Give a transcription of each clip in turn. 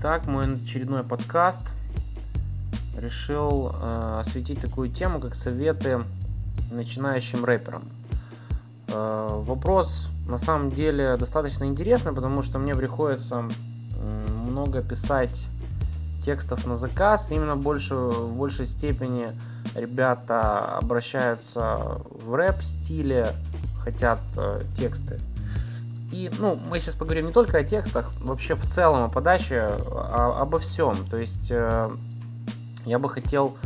Итак, мой очередной подкаст. Решил э, осветить такую тему, как советы начинающим рэперам. Э, вопрос на самом деле достаточно интересный, потому что мне приходится много писать текстов на заказ. Именно больше, в большей степени ребята обращаются в рэп-стиле, хотят э, тексты. И, ну, мы сейчас поговорим не только о текстах, вообще в целом о подаче, а, обо всем. То есть э, я бы хотел,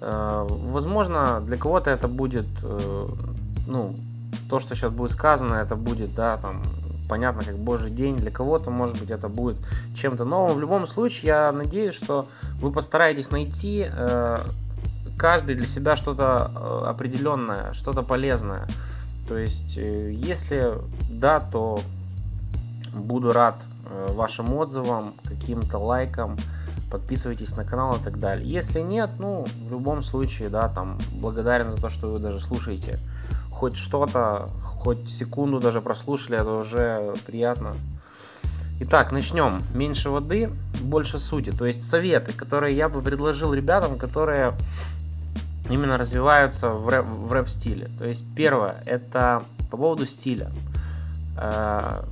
э, возможно, для кого-то это будет, э, ну, то, что сейчас будет сказано, это будет, да, там, понятно, как божий день. Для кого-то, может быть, это будет чем-то новым. В любом случае, я надеюсь, что вы постараетесь найти э, каждый для себя что-то э, определенное, что-то полезное. То есть, э, если да, то буду рад э, вашим отзывам, каким-то лайкам, подписывайтесь на канал и так далее. Если нет, ну, в любом случае, да, там, благодарен за то, что вы даже слушаете хоть что-то, хоть секунду даже прослушали, это уже приятно. Итак, начнем. Меньше воды, больше сути. То есть советы, которые я бы предложил ребятам, которые именно развиваются в, рэп, в рэп-стиле. То есть первое, это по поводу стиля. Э,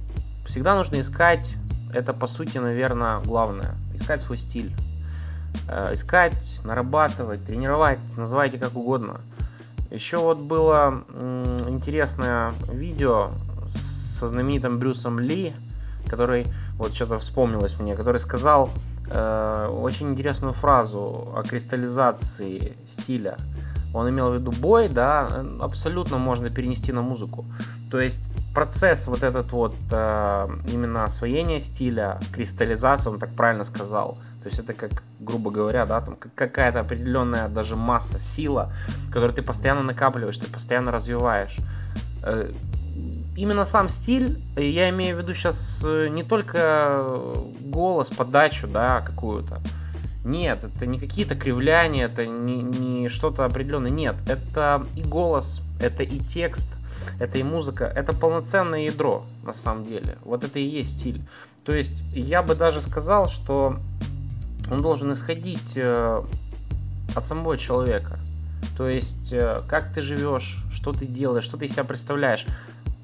всегда нужно искать, это по сути, наверное, главное, искать свой стиль. Э, искать, нарабатывать, тренировать, называйте как угодно. Еще вот было интересное видео со знаменитым Брюсом Ли, который, вот что-то вспомнилось мне, который сказал, Э, очень интересную фразу о кристаллизации стиля. Он имел в виду бой, да, абсолютно можно перенести на музыку. То есть процесс вот этот вот э, именно освоения стиля, кристаллизация, он так правильно сказал. То есть это как, грубо говоря, да, там какая-то определенная даже масса, сила, которую ты постоянно накапливаешь, ты постоянно развиваешь. Э, именно сам стиль, я имею в виду сейчас э, не только голос, подачу, да, какую-то. Нет, это не какие-то кривляния, это не, не что-то определенное. Нет, это и голос, это и текст, это и музыка, это полноценное ядро, на самом деле. Вот это и есть стиль. То есть я бы даже сказал, что он должен исходить э, от самого человека. То есть, э, как ты живешь, что ты делаешь, что ты из себя представляешь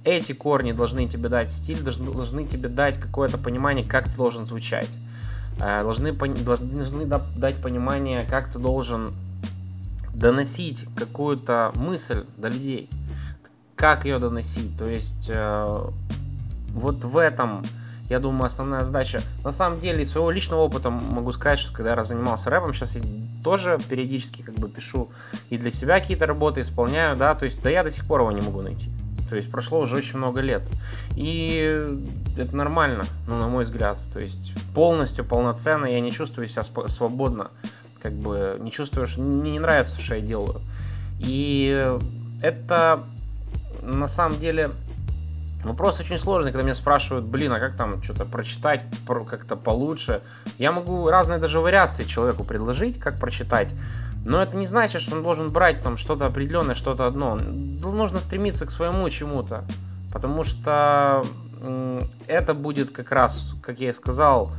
эти корни должны тебе дать стиль, должны, должны тебе дать какое-то понимание, как ты должен звучать. Э, должны, должны дать понимание, как ты должен доносить какую-то мысль до людей. Как ее доносить. То есть э, вот в этом, я думаю, основная задача. На самом деле, из своего личного опыта могу сказать, что когда я занимался рэпом, сейчас я тоже периодически как бы пишу и для себя какие-то работы исполняю, да, то есть да я до сих пор его не могу найти. То есть прошло уже очень много лет. И это нормально, ну, на мой взгляд. То есть полностью, полноценно я не чувствую себя свободно. Как бы не чувствую, что мне не нравится, что я делаю. И это на самом деле Вопрос очень сложный, когда меня спрашивают, блин, а как там что-то прочитать как-то получше. Я могу разные даже вариации человеку предложить, как прочитать. Но это не значит, что он должен брать там что-то определенное, что-то одно. Нужно стремиться к своему чему-то. Потому что это будет как раз, как я и сказал,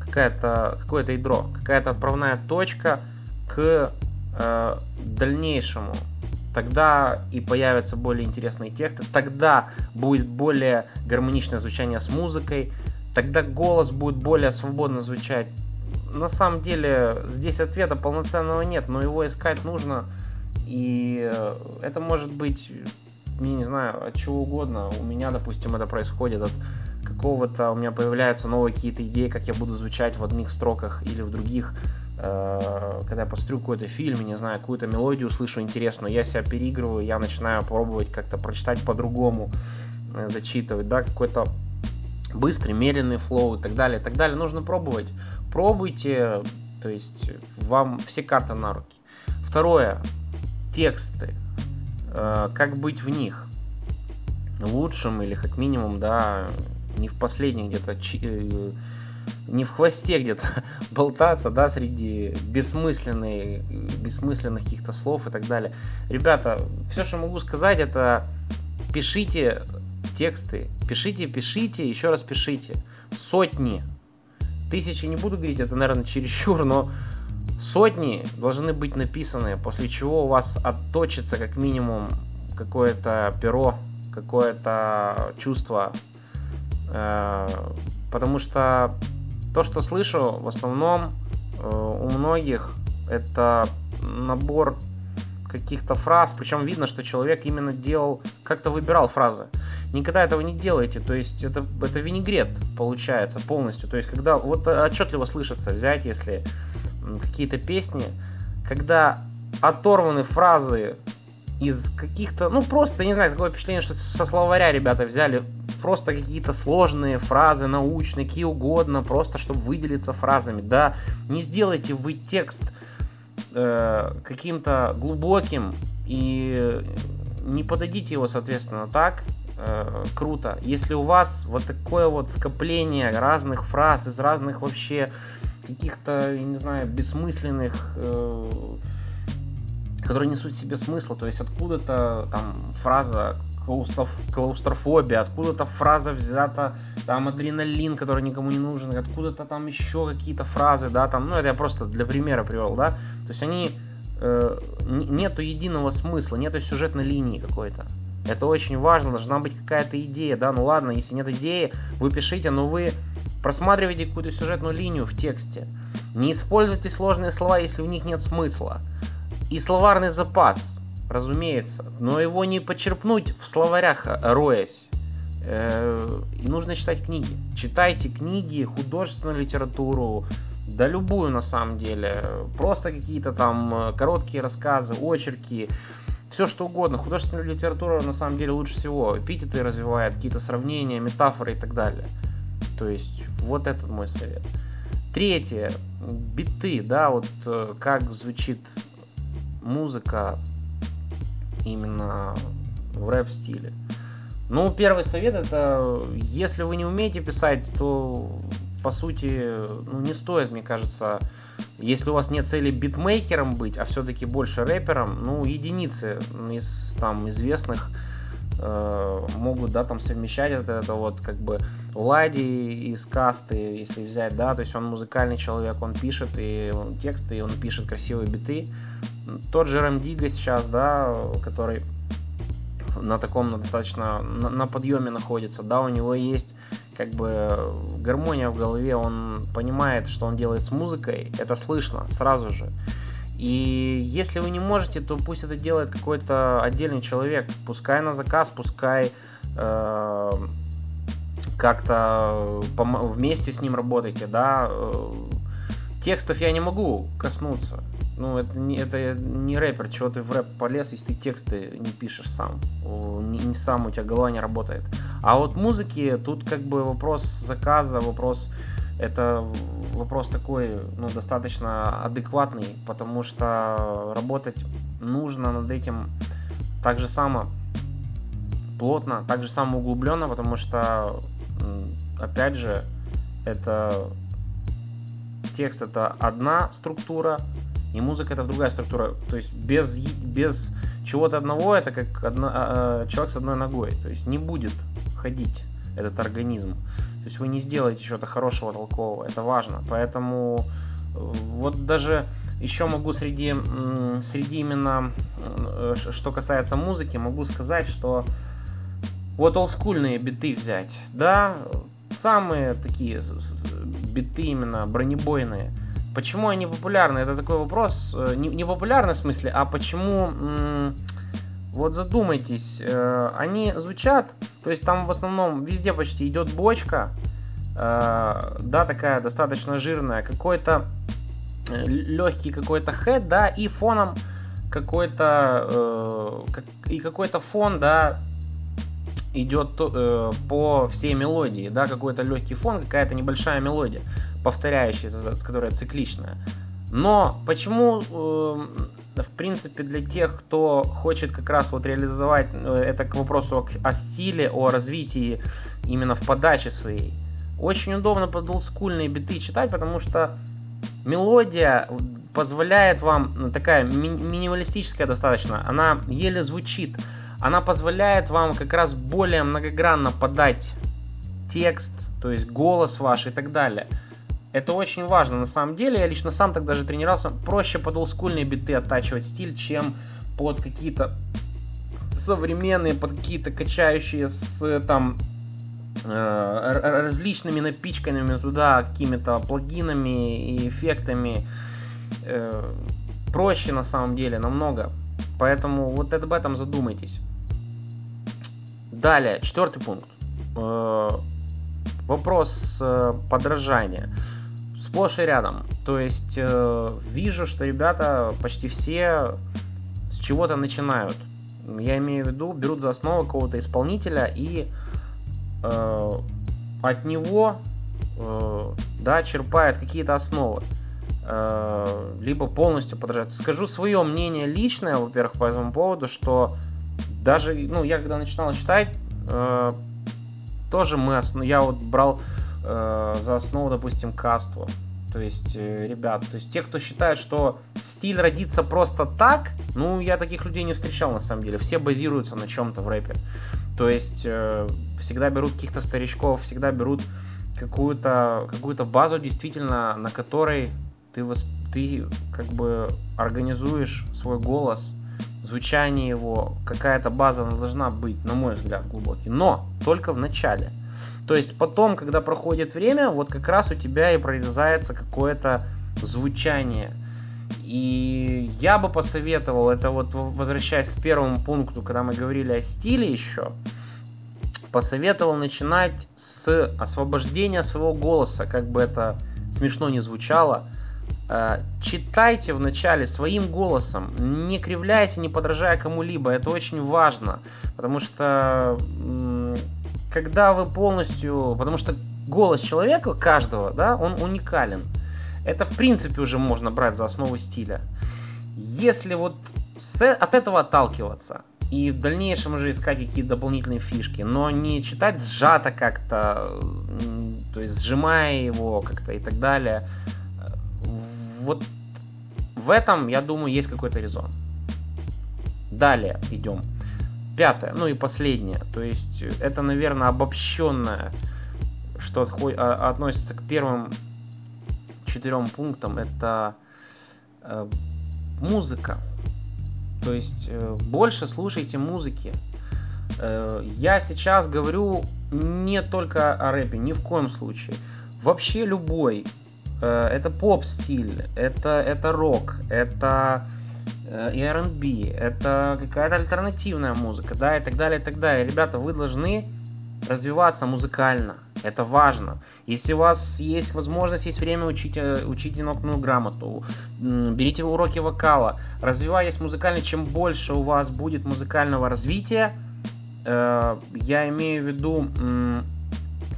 какая-то, какое-то ядро, какая-то отправная точка к э, дальнейшему. Тогда и появятся более интересные тексты, тогда будет более гармоничное звучание с музыкой, тогда голос будет более свободно звучать на самом деле здесь ответа полноценного нет, но его искать нужно. И э, это может быть, я не знаю, от чего угодно. У меня, допустим, это происходит от какого-то, у меня появляются новые какие-то идеи, как я буду звучать в одних строках или в других. Э, когда я посмотрю какой-то фильм, не знаю, какую-то мелодию услышу интересную, я себя переигрываю, я начинаю пробовать как-то прочитать по-другому, э, зачитывать, да, какой-то быстрый, медленный флоу и так далее, и так далее. Нужно пробовать пробуйте, то есть вам все карты на руки. Второе, тексты, э, как быть в них лучшим или как минимум, да, не в последних где-то, э, не в хвосте где-то болтаться, да, среди бессмысленных, бессмысленных каких-то слов и так далее. Ребята, все, что могу сказать, это пишите тексты, пишите, пишите, еще раз пишите. Сотни тысячи не буду говорить, это, наверное, чересчур, но сотни должны быть написаны, после чего у вас отточится как минимум какое-то перо, какое-то чувство. Э, потому что то, что слышу, в основном э, у многих это набор каких-то фраз, причем видно, что человек именно делал, как-то выбирал фразы. Никогда этого не делайте, то есть это, это винегрет получается полностью. То есть когда вот отчетливо слышится взять, если какие-то песни, когда оторваны фразы из каких-то, ну просто, не знаю, такое впечатление, что со словаря ребята взяли просто какие-то сложные фразы научные, какие угодно, просто чтобы выделиться фразами. Да, не сделайте вы текст э, каким-то глубоким и не подадите его, соответственно, так э, круто. Если у вас вот такое вот скопление разных фраз из разных вообще каких-то, я не знаю, бессмысленных э, которые несут в себе смысл. То есть откуда-то там фраза клаустрофобия, откуда-то фраза взята, там адреналин, который никому не нужен, откуда-то там еще какие-то фразы, да, там, ну это я просто для примера привел, да, то есть они, э, нету единого смысла, нету сюжетной линии какой-то. Это очень важно, должна быть какая-то идея, да, ну ладно, если нет идеи, вы пишите, но вы просматривайте какую-то сюжетную линию в тексте. Не используйте сложные слова, если в них нет смысла и словарный запас, разумеется, но его не почерпнуть в словарях, э, роясь. Э, и нужно читать книги. Читайте книги, художественную литературу, да любую на самом деле. Просто какие-то там э, короткие рассказы, очерки, все что угодно. Художественная литература на самом деле лучше всего. Эпитеты развивает, какие-то сравнения, метафоры и так далее. То есть вот этот мой совет. Третье. Биты, да, вот как звучит музыка именно в рэп-стиле. Ну, первый совет это, если вы не умеете писать, то по сути, ну, не стоит, мне кажется, если у вас нет цели битмейкером быть, а все-таки больше рэпером, ну, единицы из там известных э, могут, да, там совмещать это, это вот как бы Влади из касты, если взять, да, то есть он музыкальный человек, он пишет и он тексты, и он пишет красивые биты, тот же Рамдига сейчас, да, который на таком на достаточно на, на подъеме находится, да, у него есть как бы гармония в голове, он понимает, что он делает с музыкой, это слышно сразу же. И если вы не можете, то пусть это делает какой-то отдельный человек, пускай на заказ, пускай э, как-то вместе с ним работайте, да. Э, текстов я не могу коснуться, ну, это не, это не рэпер, чего ты в рэп полез, если ты тексты не пишешь сам. Не, не сам у тебя голова не работает. А вот музыки, тут как бы вопрос заказа, вопрос это вопрос такой, ну, достаточно адекватный, потому что работать нужно над этим так же само плотно, так же само углубленно, потому что, опять же, это текст это одна структура, и музыка это другая структура. То есть без, без чего-то одного это как одна, а, человек с одной ногой. То есть не будет ходить этот организм. То есть вы не сделаете чего-то хорошего, толкового. Это важно. Поэтому э, вот даже еще могу среди, среди именно, э, что касается музыки, могу сказать, что вот олдскульные биты взять, да, самые такие биты именно бронебойные – Почему они популярны? Это такой вопрос. Э, не, не популярный в смысле, а почему... Вот задумайтесь, э, они звучат, то есть там в основном везде почти идет бочка, э, да, такая достаточно жирная, какой-то легкий какой-то хэт, да, и фоном какой-то и какой-то фон, да, идет по всей мелодии, да, какой-то легкий фон, какая-то небольшая мелодия повторяющаяся, которая цикличная. Но почему, э, в принципе, для тех, кто хочет как раз вот реализовать э, это к вопросу о, о стиле, о развитии именно в подаче своей, очень удобно под олдскульные биты читать, потому что мелодия позволяет вам, ну, такая ми- минималистическая достаточно, она еле звучит, она позволяет вам как раз более многогранно подать текст, то есть голос ваш и так далее. Это очень важно на самом деле. Я лично сам так даже тренировался. Проще под олдскульные биты оттачивать стиль, чем под какие-то современные, под какие-то качающие с там э, различными напичканными туда какими-то плагинами и эффектами. Э, проще на самом деле намного. Поэтому вот об этом задумайтесь. Далее, четвертый пункт. Э, вопрос э, подражания. Сплошь и рядом. То есть э, вижу, что ребята почти все с чего-то начинают. Я имею в виду, берут за основу какого-то исполнителя и э, от него э, да, черпают какие-то основы. Э, либо полностью подражают. Скажу свое мнение личное, во-первых, по этому поводу, что даже, ну, я когда начинал читать, э, тоже мы, я вот брал э, за основу, допустим, касту. То есть, э, ребят, то есть те, кто считает, что стиль родится просто так, ну, я таких людей не встречал на самом деле. Все базируются на чем-то в рэпе. То есть, э, всегда берут каких-то старичков, всегда берут какую-то какую базу, действительно, на которой ты, восп... ты как бы организуешь свой голос, звучание его, какая-то база должна быть, на мой взгляд, глубокий. Но только в начале. То есть потом, когда проходит время, вот как раз у тебя и прорезается какое-то звучание. И я бы посоветовал, это вот возвращаясь к первому пункту, когда мы говорили о стиле еще, посоветовал начинать с освобождения своего голоса, как бы это смешно не звучало, Э, читайте вначале своим голосом, не кривляясь и не подражая кому-либо. Это очень важно, потому что когда вы полностью... Потому что голос человека, каждого, да, он уникален. Это, в принципе, уже можно брать за основу стиля. Если вот с, от этого отталкиваться и в дальнейшем уже искать какие-то дополнительные фишки, но не читать сжато как-то, то есть сжимая его как-то и так далее, вот в этом, я думаю, есть какой-то резон. Далее идем. Пятое, ну и последнее. То есть это, наверное, обобщенное, что а, относится к первым четырем пунктам. Это э, музыка. То есть э, больше слушайте музыки. Э, я сейчас говорю не только о рэпе, ни в коем случае. Вообще любой Э, это поп-стиль, это, это рок, это э, и R&B, это какая-то альтернативная музыка, да, и так далее, и так далее. Ребята, вы должны развиваться музыкально. Это важно. Если у вас есть возможность, есть время, учите, учите нотную грамоту, берите уроки вокала, развиваясь музыкально, чем больше у вас будет музыкального развития, э, я имею в виду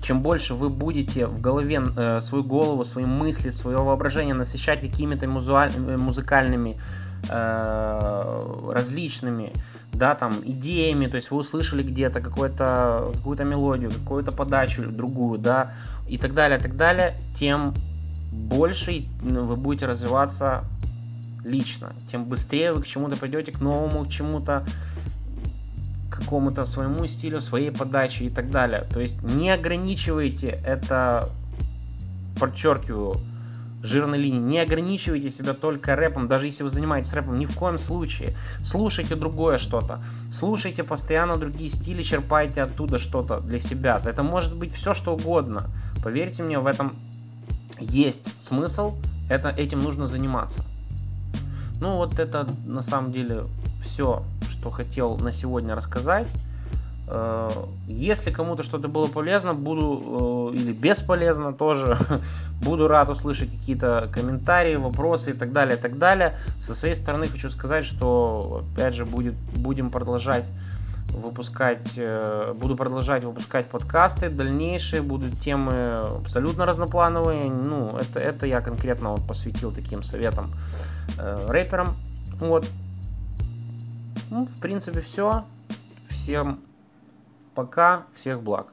чем больше вы будете в голове э, свою голову, свои мысли, свое воображение насыщать какими-то э, музыкальными э, различными, да, там, идеями, то есть вы услышали где-то какую-то какую-то мелодию, какую-то подачу другую, да, и так далее, так далее, тем больше вы будете развиваться лично, тем быстрее вы к чему-то придете, к новому, к чему-то, какому-то своему стилю, своей подаче и так далее. То есть не ограничивайте это, подчеркиваю, жирной линии. Не ограничивайте себя только рэпом, даже если вы занимаетесь рэпом, ни в коем случае. Слушайте другое что-то. Слушайте постоянно другие стили, черпайте оттуда что-то для себя. Это может быть все что угодно. Поверьте мне, в этом есть смысл, это, этим нужно заниматься. Ну вот это на самом деле все, что хотел на сегодня рассказать. Э, если кому-то что-то было полезно, буду э, или бесполезно тоже, буду рад услышать какие-то комментарии, вопросы и так далее, и так далее. Со своей стороны хочу сказать, что опять же будет, будем продолжать выпускать, э, буду продолжать выпускать подкасты дальнейшие, будут темы абсолютно разноплановые. Ну, это, это я конкретно вот посвятил таким советам э, рэперам. Вот. Ну, в принципе, все. Всем пока, всех благ.